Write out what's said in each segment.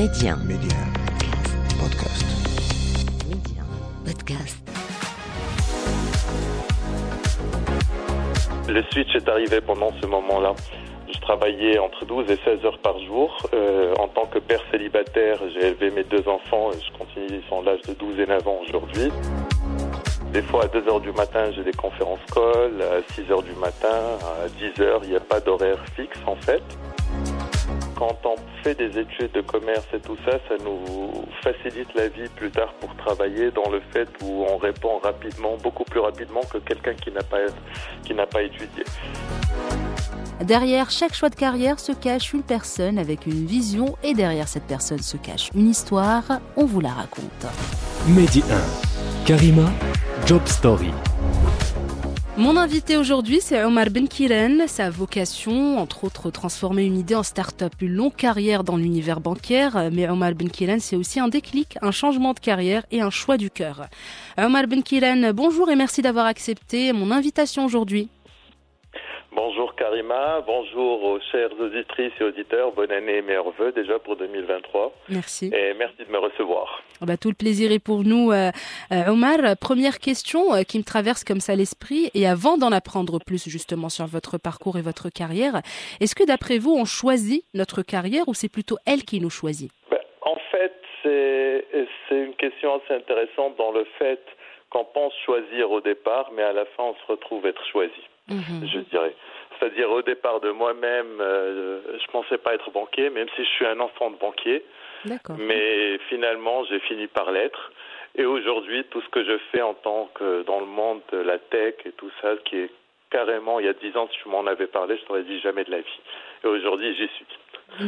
Média. Média. Podcast. Média. Podcast. Le switch est arrivé pendant ce moment-là. Je travaillais entre 12 et 16 heures par jour. Euh, en tant que père célibataire, j'ai élevé mes deux enfants et je continue, ils sont l'âge de 12 et 9 ans aujourd'hui. Des fois, à 2 heures du matin, j'ai des conférences call. À 6 heures du matin, à 10 heures, il n'y a pas d'horaire fixe en fait. Quand on fait des études de commerce et tout ça, ça nous facilite la vie plus tard pour travailler dans le fait où on répond rapidement, beaucoup plus rapidement que quelqu'un qui n'a pas, qui n'a pas étudié. Derrière chaque choix de carrière se cache une personne avec une vision et derrière cette personne se cache une histoire. On vous la raconte. Mehdi 1. Karima, Job Story. Mon invité aujourd'hui, c'est Omar Benkiren. Sa vocation, entre autres, transformer une idée en start-up, une longue carrière dans l'univers bancaire. Mais Omar Benkiren, c'est aussi un déclic, un changement de carrière et un choix du cœur. Omar Benkiren, bonjour et merci d'avoir accepté mon invitation aujourd'hui. Bonjour Karima, bonjour aux chères auditrices et auditeurs, bonne année et meilleurs voeux déjà pour 2023. Merci. Et merci de me recevoir. Ah bah, tout le plaisir est pour nous. Euh, euh, Omar, première question euh, qui me traverse comme ça l'esprit, et avant d'en apprendre plus justement sur votre parcours et votre carrière, est-ce que d'après vous, on choisit notre carrière ou c'est plutôt elle qui nous choisit? Ben, en fait, c'est c'est une question assez intéressante dans le fait qu'on pense choisir au départ, mais à la fin, on se retrouve être choisi, je dirais. C'est-à-dire, au départ de moi-même, euh, je pensais pas être banquier, même si je suis un enfant de banquier. Mais finalement, j'ai fini par l'être. Et aujourd'hui, tout ce que je fais en tant que dans le monde de la tech et tout ça, qui est carrément, il y a dix ans, si tu m'en avais parlé, je t'aurais dit jamais de la vie. Et aujourd'hui, j'y suis.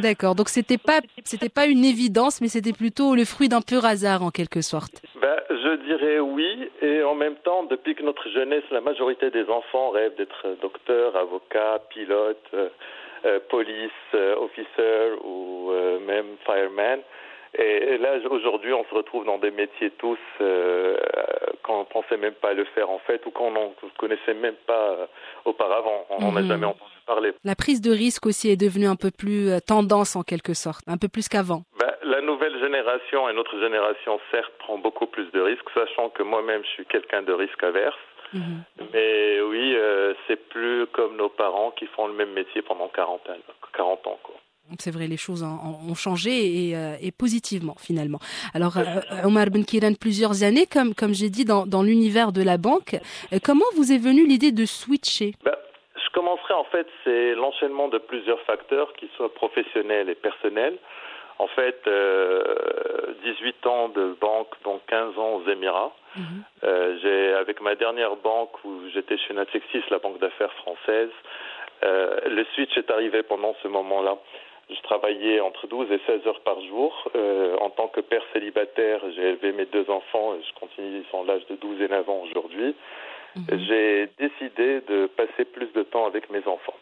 D'accord. Donc c'était pas c'était pas une évidence, mais c'était plutôt le fruit d'un pur hasard en quelque sorte. Ben, je dirais oui, et en même temps, depuis que notre jeunesse, la majorité des enfants rêvent d'être docteur, avocat, pilote, euh, euh, police euh, officer ou euh, même fireman. Et, et là, aujourd'hui, on se retrouve dans des métiers tous qu'on ne pensait même pas le faire en fait, ou qu'on ne connaissait même pas auparavant. On n'en a Mhm. jamais entendu parler. La prise de risque aussi est devenue un peu plus tendance en quelque sorte, un peu plus qu'avant. Génération et notre génération, certes, prend beaucoup plus de risques, sachant que moi-même, je suis quelqu'un de risque averse. Mhm. Mais oui, euh, c'est plus comme nos parents qui font le même métier pendant 40 ans. 40 ans quoi. C'est vrai, les choses ont, changé et, euh, et positivement finalement. Alors, euh, Omar Ben Kiran, plusieurs années, comme, comme j'ai dit, dans, dans l'univers de la banque, euh, comment vous est venue l'idée de switcher? Ben, je commencerai en fait, c'est l'enchaînement de plusieurs facteurs, qui soient professionnels et personnels. En fait, euh, 18 ans de banque, donc 15 ans aux Émirats. Mhm. Euh, j'ai, avec ma dernière banque où j'étais chez Natixis, la banque d'affaires française, euh, le switch est arrivé pendant ce moment-là. Je travaillais entre 12 et 16 heures par jour. Euh, en tant que père célibataire, j'ai élevé mes deux enfants et je continue, ils sont l'âge de 12 et 9 ans aujourd'hui. Mhm. J'ai décidé de passer plus de temps avec mes enfants.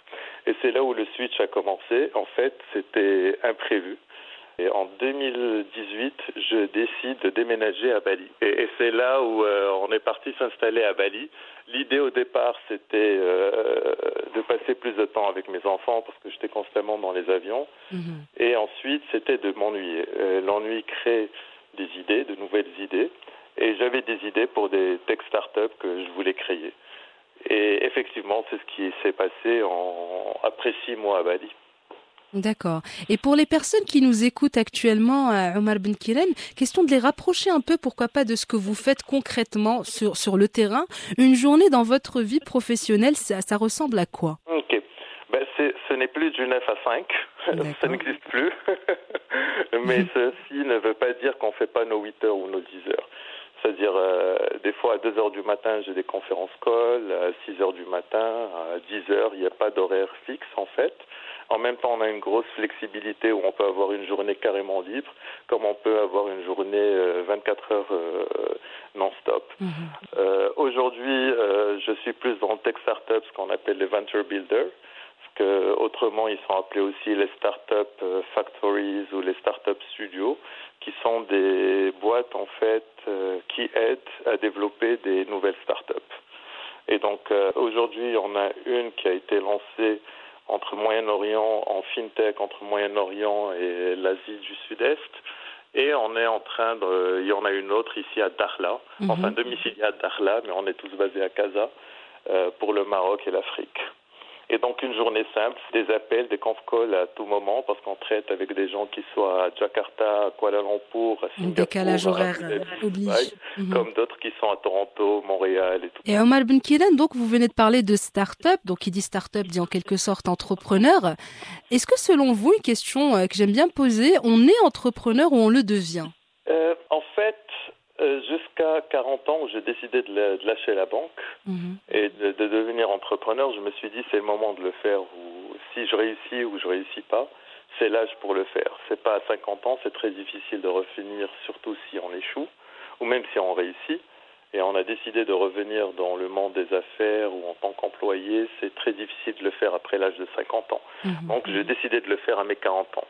Et c'est là où le switch a commencé. En fait, c'était imprévu. Et en 2018, je décide de déménager à Bali. Et, et c'est là où euh, on est parti s'installer à Bali. L'idée au départ, c'était euh, de passer plus de temps avec mes enfants parce que j'étais constamment dans les avions. Mhm. Et ensuite, c'était de m'ennuyer. Euh, L'ennui crée des idées, de nouvelles idées. Et j'avais des idées pour des tech startups que je voulais créer. Et effectivement, c'est ce qui s'est passé en... après six mois à Bali. D'accord. Et pour les personnes qui nous écoutent actuellement, euh, Omar Ben Kiren, question de les rapprocher un peu, pourquoi pas, de ce que vous faites concrètement sur, sur le terrain. Une journée dans votre vie professionnelle, ça, ça ressemble à quoi? Ok. Ben, ce n'est plus du 9 à 5. D'accord. Ça n'existe plus. Mais ceci ne veut pas dire qu'on ne fait pas nos 8 heures ou nos 10 heures. C'est-à-dire, euh, des fois à 2 heures du matin, j'ai des conférences call, à 6 heures du matin, à 10 heures, il n'y a pas d'horaire fixe en fait. En même temps, on a une grosse flexibilité où on peut avoir une journée carrément libre, comme on peut avoir une journée euh, 24 heures euh, non-stop. Mhm. Euh, Aujourd'hui, euh, je suis plus dans le tech startup, ce qu'on appelle les venture builders, parce que autrement ils sont appelés aussi les startup euh, factories ou les startup studios, qui sont des boîtes en fait euh, qui aident à développer des nouvelles startups. Et donc euh, aujourd'hui, on a une qui a été lancée entre Moyen-Orient, en fintech entre Moyen-Orient et l'Asie du Sud-Est. Et on est en train de, il y en a une autre ici à Dakhla, Mhm. enfin domiciliée à Dakhla, mais on est tous basés à Casa euh, pour le Maroc et l'Afrique. Et donc une journée simple, des appels, des conf calls à tout moment, parce qu'on traite avec des gens qui soient à Jakarta, à Kuala Lumpur, à Singapour, décalage horaire oblige. Mhm. comme d'autres qui sont à Toronto, Montréal et tout. Et Omar Ben Kiran, donc vous venez de parler de start-up, donc qui dit start-up dit en quelque sorte entrepreneur. Est-ce que selon vous, une question euh, que j'aime bien poser, on est entrepreneur ou on le devient? Euh, en fait, euh, jusqu'à 40 ans, où j'ai décidé de, la- de lâcher la banque Mhm. et de, de devenir entrepreneur, je me suis dit c'est le moment de le faire. Ou si je réussis ou je réussis pas, c'est l'âge pour le faire. C'est pas à 50 ans, c'est très difficile de revenir, surtout si on échoue ou même si on réussit. Et on a décidé de revenir dans le monde des affaires ou en tant qu'employé, c'est très difficile de le faire après l'âge de 50 ans. Mhm. Donc j'ai décidé de le faire à mes 40 ans.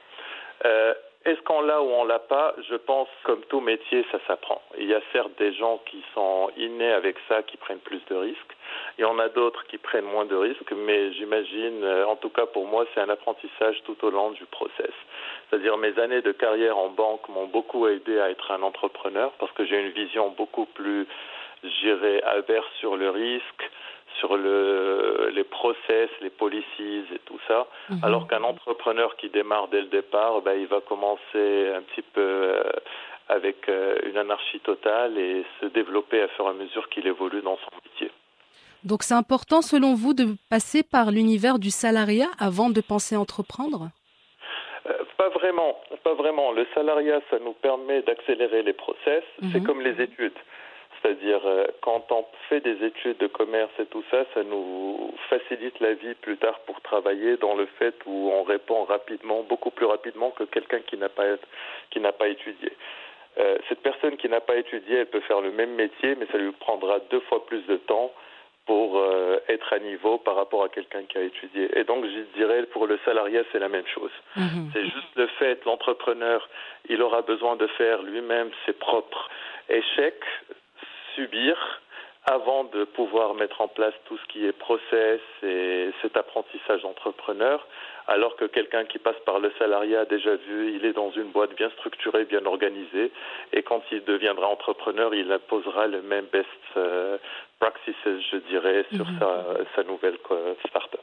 Euh, Est-ce qu'on l'a ou on l'a pas Je pense, comme tout métier, ça s'apprend. Il y a certes des gens qui sont innés avec ça, qui prennent plus de risques. Y en a d'autres qui prennent moins de risques, mais j'imagine, euh, en tout cas pour moi, c'est un apprentissage tout au long du process. C'est-à-dire mes années de carrière en banque m'ont beaucoup aidé à être un entrepreneur parce que j'ai une vision beaucoup plus, j'irais, averse sur le risque, sur le, les process, les policies et tout ça. Mhm. Alors qu'un entrepreneur qui démarre dès le départ, ben, il va commencer un petit peu euh, avec euh, une anarchie totale et se développer à fur et à mesure qu'il évolue dans son métier. Donc c'est important selon vous de passer par l'univers du salariat avant de penser entreprendre? Euh, pas vraiment, pas vraiment. Le salariat, ça nous permet d'accélérer les process. C'est Mhm. comme les études. C'est-à-dire, euh, quand on fait des études de commerce et tout ça, ça nous facilite la vie plus tard pour travailler dans le fait où on répond rapidement, beaucoup plus rapidement que quelqu'un qui n'a pas, qui n'a pas étudié. Euh, cette personne qui n'a pas étudié, elle peut faire le même métier, mais ça lui prendra deux fois plus de temps pour euh, être à niveau par rapport à quelqu'un qui a étudié. Et donc, je dirais, pour le salariat, c'est la même chose. Mhm. C'est juste le fait, l'entrepreneur, il aura besoin de faire lui-même ses propres échecs, subir, avant de pouvoir mettre en place tout ce qui est process et cet apprentissage d'entrepreneur, alors que quelqu'un qui passe par le salariat a déjà vu, il est dans une boîte bien structurée, bien organisée, et quand il deviendra entrepreneur, il imposera le même best euh, practices, je dirais, sur Mhm. sa, sa nouvelle start-up.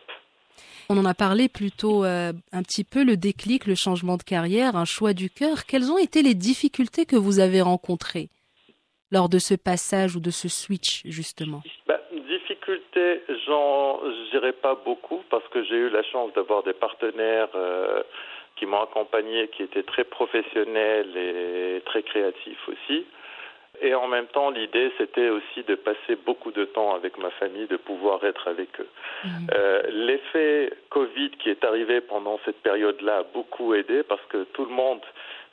On en a parlé plutôt euh, un petit peu, le déclic, le changement de carrière, un choix du cœur. Quelles ont été les difficultés que vous avez rencontrées? Lors de ce passage ou de ce switch, justement? Bah, difficulté, j'en dirais pas beaucoup parce que j'ai eu la chance d'avoir des partenaires euh, qui m'ont accompagné, qui étaient très professionnels et très créatifs aussi. Et en même temps, l'idée, c'était aussi de passer beaucoup de temps avec ma famille, de pouvoir être avec eux. Mhm. Euh, L'effet Covid qui est arrivé pendant cette période-là a beaucoup aidé parce que tout le monde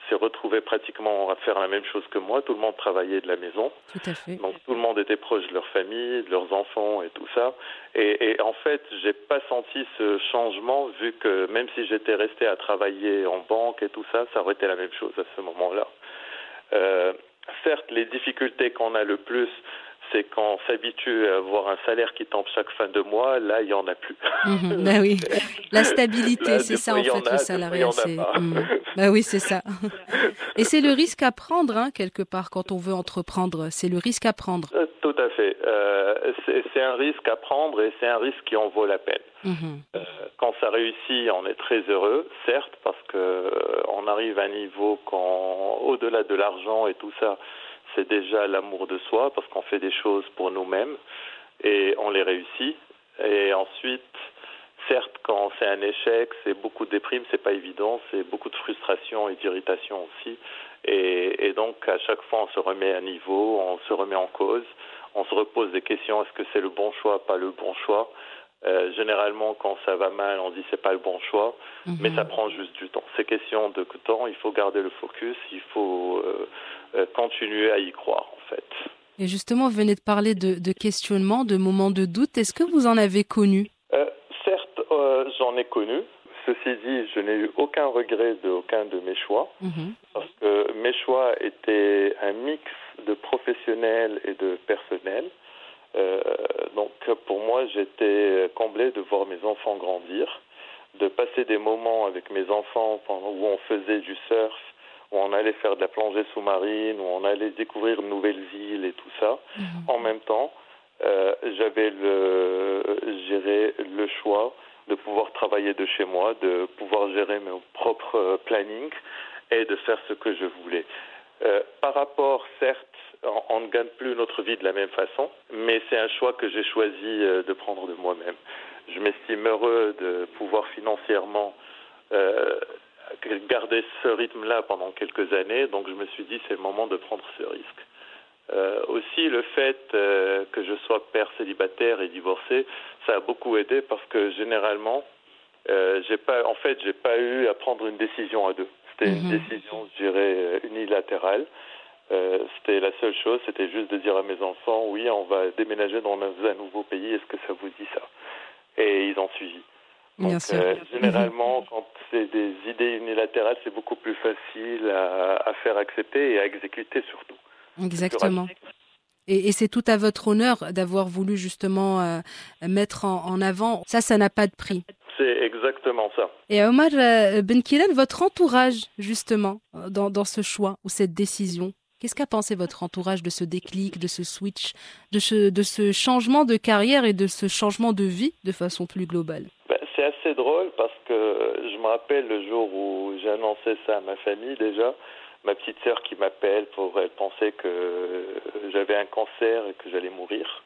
s'est retrouvé pratiquement à faire la même chose que moi. Tout le monde travaillait de la maison. Tout à fait. Donc tout le monde était proche de leur famille, de leurs enfants et tout ça. Et, et en fait, j'ai pas senti ce changement vu que même si j'étais resté à travailler en banque et tout ça, ça aurait été la même chose à ce moment-là. Euh, certes, les difficultés qu'on a le plus, c'est qu'on s'habitue à avoir un salaire qui tombe chaque fin de mois. Là, il y en a plus. Bah oui, la stabilité, c'est ça en fait a, le salariat. Mhm. Bah oui, c'est ça. Et c'est le risque à prendre, hein, quelque part, quand on veut entreprendre. C'est le risque à prendre. Euh, Tout à fait. Euh, c'est un risque à prendre et c'est un risque qui en vaut la peine. Mhm. Euh, quand ça réussit, on est très heureux, certes, parce que euh, on arrive à un niveau au-delà de l'argent et tout ça, c'est déjà l'amour de soi, parce qu'on fait des choses pour nous-mêmes et on les réussit. Et ensuite, certes, quand c'est un échec, c'est beaucoup de déprime, c'est pas évident, c'est beaucoup de frustration et d'irritation aussi. Et, et donc, à chaque fois, on se remet à niveau, on se remet en cause, on se repose des questions est-ce que c'est le bon choix, pas le bon choix euh, généralement, quand ça va mal, on dit c'est pas le bon choix, Mhm. mais ça prend juste du temps. C'est question de temps. Il faut garder le focus. Il faut euh, euh, continuer à y croire, en fait. Et justement, vous venez de parler de, de questionnement, de moments de doute. Est-ce que vous en avez connu? Euh, certes, j'en ai connu. Ceci dit, je n'ai eu aucun regret de aucun de mes choix Mhm. parce que mes choix étaient un mix de professionnel et de personnel. Euh, donc pour moi, j'étais comblé de voir mes enfants grandir. de passer des moments avec mes enfants où on faisait du surf, où on allait faire de la plongée sous-marine, où on allait découvrir de nouvelles îles et tout ça. Mhm. En même temps, euh, j'avais le, le choix de pouvoir travailler de chez moi, de pouvoir gérer mon propre euh, planning et de faire ce que je voulais. Euh, par rapport, certes, on, ne gagne plus notre vie de la même façon, mais c'est un choix que j'ai choisi euh, de prendre de moi-même. Je m'estime heureux de pouvoir financièrement euh, garder ce rythme-là pendant quelques années, donc je me suis dit c'est le moment de prendre ce risque. Aussi, le fait que je sois père célibataire et divorcé, ça a beaucoup aidé parce que généralement, en fait, j'ai pas eu à prendre une décision à deux. C'était une mhm. décision, je dirais, unilatérale. c'était la seule chose, c'était juste de dire à mes enfants, oui, on va déménager dans un, nouveau pays, est-ce que ça vous dit ça? Et ils ont suivi. Donc, généralement, mhm. quand c'est des idées unilatérales, c'est beaucoup plus facile à, faire accepter et à exécuter surtout. Exactement. Et, c'est tout à votre honneur d'avoir voulu justement euh, mettre en, avant. Ça, ça n'a pas de prix. C'est exactement ça. Et Omar euh, Ben votre entourage, justement, dans, dans, ce choix ou cette décision, qu'est-ce qu'a pensé votre entourage de ce déclic, de ce switch, de ce, de ce changement de carrière et de ce changement de vie de façon plus globale? Ben, C'est assez drôle parce que je me rappelle le jour où j'ai annoncé ça à ma famille déjà. Ma petite sœur qui m'appelle pour elle pensait que j'avais un cancer et que j'allais mourir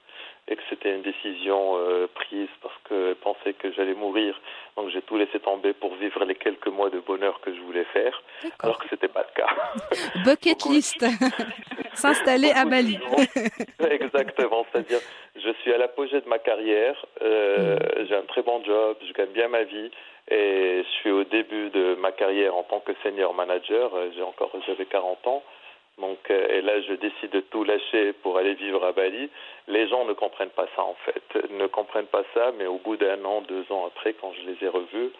et que c'était une décision euh, prise parce qu'elle pensait que j'allais mourir. Donc j'ai tout laissé tomber pour vivre les quelques mois de bonheur que je voulais faire, alors que c'était pas le cas. Bucket list, s'installer à Bali. Exactement, c'est-à-dire je suis à l'apogée de ma carrière, euh, mm. j'ai un très bon job, je gagne bien ma vie, et je suis au début de ma carrière en tant que senior manager. Euh, j'ai encore, j'avais 40 ans. Donc, euh, et là, je décide de tout lâcher pour aller vivre à Bali. Les gens ne comprennent pas ça, en fait. Ne comprennent pas ça, mais au bout d'un an, deux ans après, quand je les ai revus,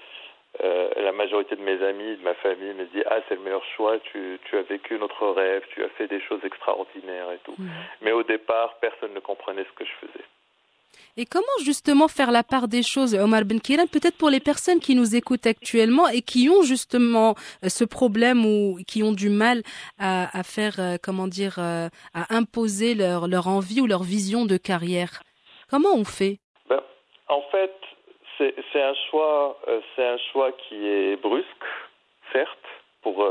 euh, la majorité de mes amis, de ma famille me dit Ah, c'est le meilleur choix, tu, tu as vécu notre rêve, tu as fait des choses extraordinaires et tout. Mmh. Mais au départ, personne ne comprenait ce que je faisais. Et comment justement faire la part des choses, Omar Ben Kiran, peut-être pour les personnes qui nous écoutent actuellement et qui ont justement euh, ce problème ou qui ont du mal à, faire, euh, comment dire, euh, à imposer leur, leur envie ou leur vision de carrière? Comment on fait? Ben, En fait, c'est un choix, c'est un choix qui est brusque, certes, pour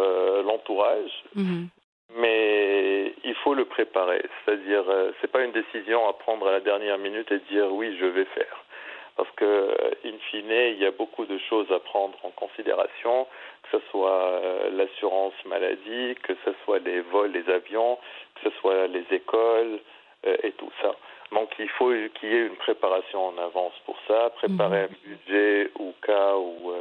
l'entourage, mhm. Mais il faut le préparer. C'est-à-dire, euh, c'est pas une décision à prendre à la dernière minute et dire oui, je vais faire. Parce que, euh, in fine, il y a beaucoup de choses à prendre en considération, que ce soit euh, l'assurance maladie, que ce soit les vols, les avions, que ce soit les écoles et tout ça. Donc il faut qu'il y ait une préparation en avance pour ça, préparer mhm. un budget au cas où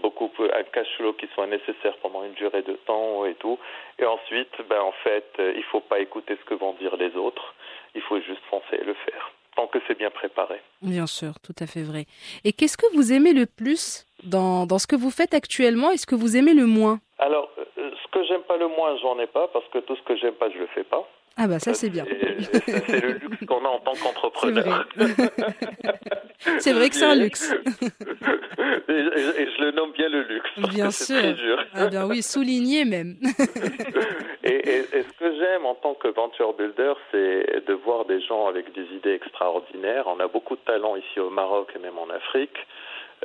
beaucoup un cash flow qui soit nécessaire pendant une durée de temps et tout. Et ensuite, ben en fait, euh, il faut pas écouter ce que vont dire les autres. Il faut juste foncer et le faire tant que c'est bien préparé. Bien sûr, tout à fait vrai. Et qu'est-ce que vous aimez le plus dans, dans ce que vous faites actuellement et ce que vous aimez le moins? Alors, euh, ce que j'aime pas le moins, j'en ai pas parce que tout ce que j'aime pas, je le fais pas. Ah bah ça, c'est bien. C'est le luxe qu'on a en tant qu'entrepreneur. C'est vrai. que c'est un luxe. et, je le nomme bien le luxe. Bien sûr. Ah bien oui, souligné même. et, ce que j'aime en tant que venture builder, c'est de voir des gens avec des idées extraordinaires. On a beaucoup de talents ici au Maroc et même en Afrique.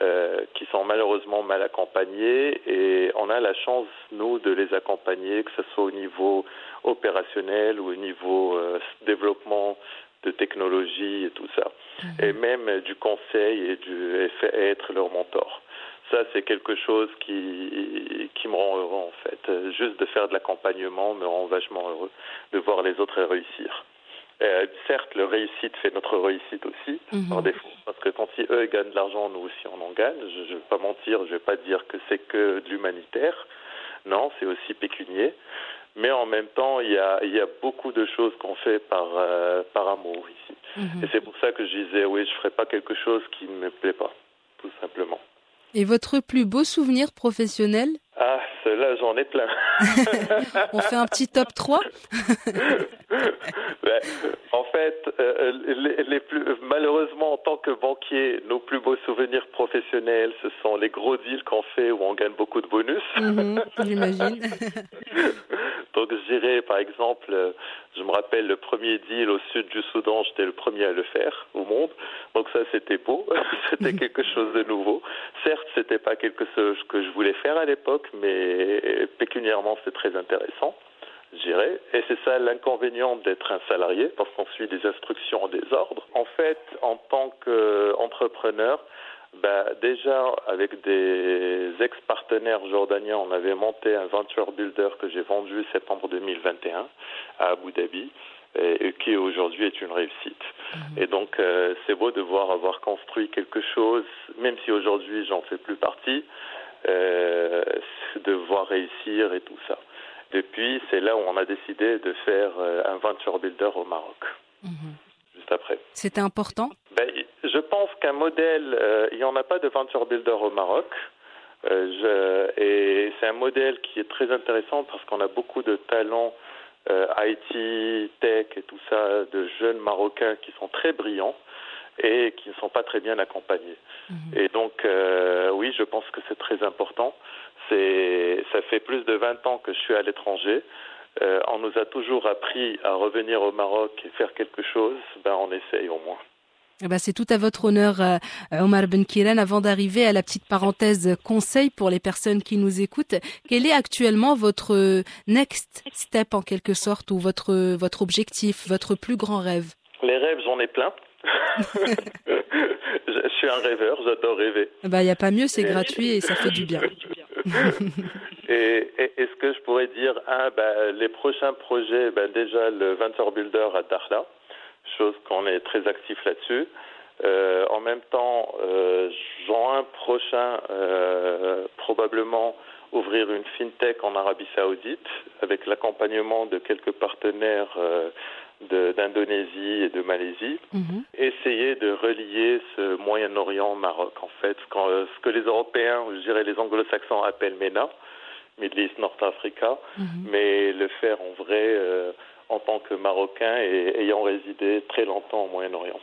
Euh, qui sont malheureusement mal accompagnés et on a la chance, nous, de les accompagner, que ce soit au niveau opérationnel ou au niveau euh, développement de technologie et tout ça. Mhm. Et même du conseil et, du, et être leur mentor. Ça, c'est quelque chose qui, qui me rend heureux, en fait. Juste de faire de l'accompagnement me rend vachement heureux de voir les autres réussir. Euh, certes, le réussite fait notre réussite aussi, mhm. par défaut, parce que quand si eux gagnent de l'argent, nous aussi on en gagne. Je ne vais pas mentir, je ne vais pas dire que c'est que de l'humanitaire. Non, c'est aussi pécunier. Mais en même temps, il y a, y a beaucoup de choses qu'on fait par, euh, par amour ici. Mhm. Et c'est pour ça que je disais, oui, je ne ferai pas quelque chose qui ne me plaît pas, tout simplement. Et votre plus beau souvenir professionnel? Ah, Là, j'en ai plein. On fait un petit top 3 ben, En fait, euh, les, plus, malheureusement, en tant que banquier, nos plus beaux souvenirs professionnels, ce sont les gros deals qu'on fait où on gagne beaucoup de bonus. Mhm, j'imagine. Donc, je dirais, par exemple, euh, je me rappelle le premier deal au sud du Soudan, j'étais le premier à le faire au monde. Donc ça, c'était beau. c'était quelque chose de nouveau. Certes, c'était pas quelque chose que je voulais faire à l'époque, mais pécuniairement, c'est très intéressant. J'irai. Et c'est ça l'inconvénient d'être un salarié, parce qu'on suit des instructions en désordre. En fait, en tant qu'entrepreneur, bah, déjà, avec des ex-partenaires jordaniens, on avait monté un venture builder que j'ai vendu septembre 2021 à Abu Dhabi et, qui aujourd'hui est une réussite. Mhm. Et donc, euh, c'est beau de voir avoir construit quelque chose, même si aujourd'hui j'en fais plus partie, euh, de voir réussir et tout ça. Depuis, c'est là où on a décidé de faire euh, un venture builder au Maroc. Mhm. Juste après. C'était important Je pense qu'un modèle, euh, il n'y en a pas de venture builder au Maroc. Euh, je, et c'est un modèle qui est très intéressant parce qu'on a beaucoup de talents euh, IT, tech et tout ça, de jeunes Marocains qui sont très brillants et qui ne sont pas très bien accompagnés. Mhm. Et donc, euh, oui, je pense que c'est très important. C'est, ça fait plus de 20 ans que je suis à l'étranger. Euh, on nous a toujours appris à revenir au Maroc et faire quelque chose. Ben, on essaye au moins. Eh ben, c'est tout à votre honneur, euh, Omar Ben Kiran. Avant d'arriver à la petite parenthèse conseil pour les personnes qui nous écoutent, quel est actuellement votre next step en quelque sorte ou votre votre objectif, votre plus grand rêve? Les rêves, j'en ai plein. je suis un rêveur, j'adore rêver. Eh ben, il n'y a pas mieux, c'est gratuit et ça fait du bien. et, est-ce que je pourrais dire, un, ben, les prochains projets, ben, déjà le Venture Builder à Dakhla, chose qu'on est très actif là-dessus. Euh, en même temps, euh, juin prochain, euh, probablement ouvrir une fintech en Arabie Saoudite avec l'accompagnement de quelques partenaires euh, d'Indonésie et de Malaisie. Mhm. Essayer de relier ce Moyen-Orient Maroc, en fait, quand, ce que les Européens, je dirais les Anglo-Saxons appellent MENA, Middle East, North Africa, mhm. mais le faire en vrai en tant que Marocain et ayant résidé très longtemps au Moyen-Orient.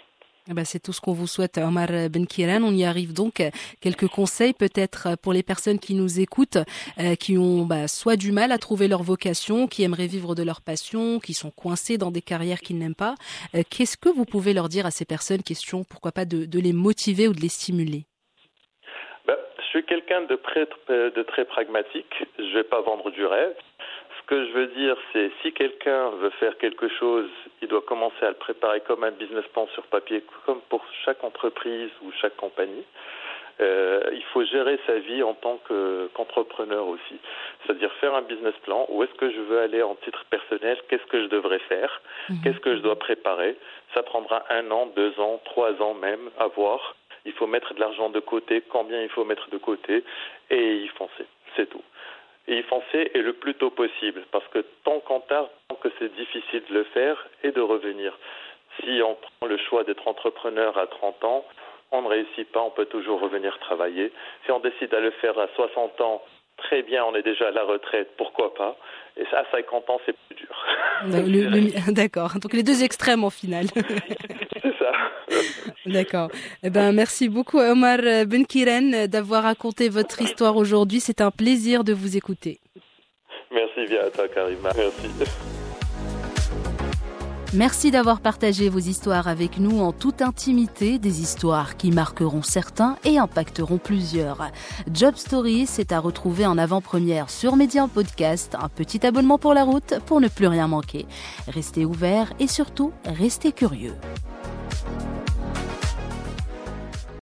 Eh ben, c'est tout ce qu'on vous souhaite, Omar Ben Kiran. On y arrive donc. Quelques conseils peut-être pour les personnes qui nous écoutent, euh, qui ont bah, soit du mal à trouver leur vocation, qui aimeraient vivre de leur passion, qui sont coincés dans des carrières qu'ils n'aiment pas. Euh, qu'est-ce que vous pouvez leur dire à ces personnes? Question, pourquoi pas de, de les motiver ou de les stimuler? Ben, Je suis quelqu'un de, de très pragmatique. Je ne vais pas vendre du rêve. Ce que je veux dire, c'est si quelqu'un veut faire quelque chose, il doit commencer à le préparer comme un business plan sur papier, comme pour chaque entreprise ou chaque compagnie. Euh, il faut gérer sa vie en tant qu'entrepreneur aussi. C'est-à-dire faire un business plan. Où est-ce que je veux aller en titre personnel Qu'est-ce que je devrais faire mhm. Qu'est-ce que je dois préparer Ça prendra un an, deux ans, trois ans même à voir. Il faut mettre de l'argent de côté, combien il faut mettre de côté, et y foncer. C'est tout et y foncer et le plus tôt possible. Parce que tant qu'on tarde, tant que c'est difficile de le faire et de revenir. Si on prend le choix d'être entrepreneur à 30 ans, on ne réussit pas, on peut toujours revenir travailler. Si on décide de le faire à 60 ans, très bien, on est déjà à la retraite, pourquoi pas? Et à 50 ans, c'est plus dur. D'accord, donc les deux extrêmes en final. D'accord. Eh ben, merci beaucoup Omar Benkiren d'avoir raconté votre histoire aujourd'hui. C'est un plaisir de vous écouter. Merci bien à toi Karima. Merci. Merci d'avoir partagé vos histoires avec nous en toute intimité, des histoires qui marqueront certains et impacteront plusieurs. Job Story, c'est à retrouver en avant-première sur Média Podcast, un petit abonnement pour la route pour ne plus rien manquer. Restez ouverts et surtout, restez curieux.